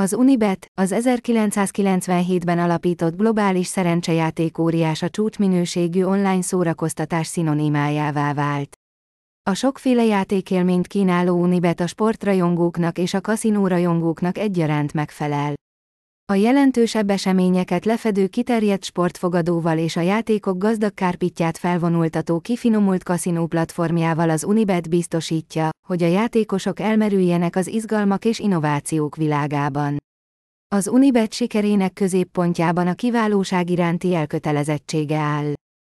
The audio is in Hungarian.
Az Unibet, az 1997-ben alapított globális szerencsejáték óriás a csúcsminőségű online szórakoztatás szinonimájává vált. A sokféle játékélményt kínáló Unibet a sportrajongóknak és a kaszinórajongóknak egyaránt megfelel. A jelentősebb eseményeket lefedő kiterjedt sportfogadóval és a játékok gazdag kárpitját felvonultató kifinomult kaszinó platformjával az Unibet biztosítja, hogy a játékosok elmerüljenek az izgalmak és innovációk világában. Az Unibet sikerének középpontjában a kiválóság iránti elkötelezettsége áll.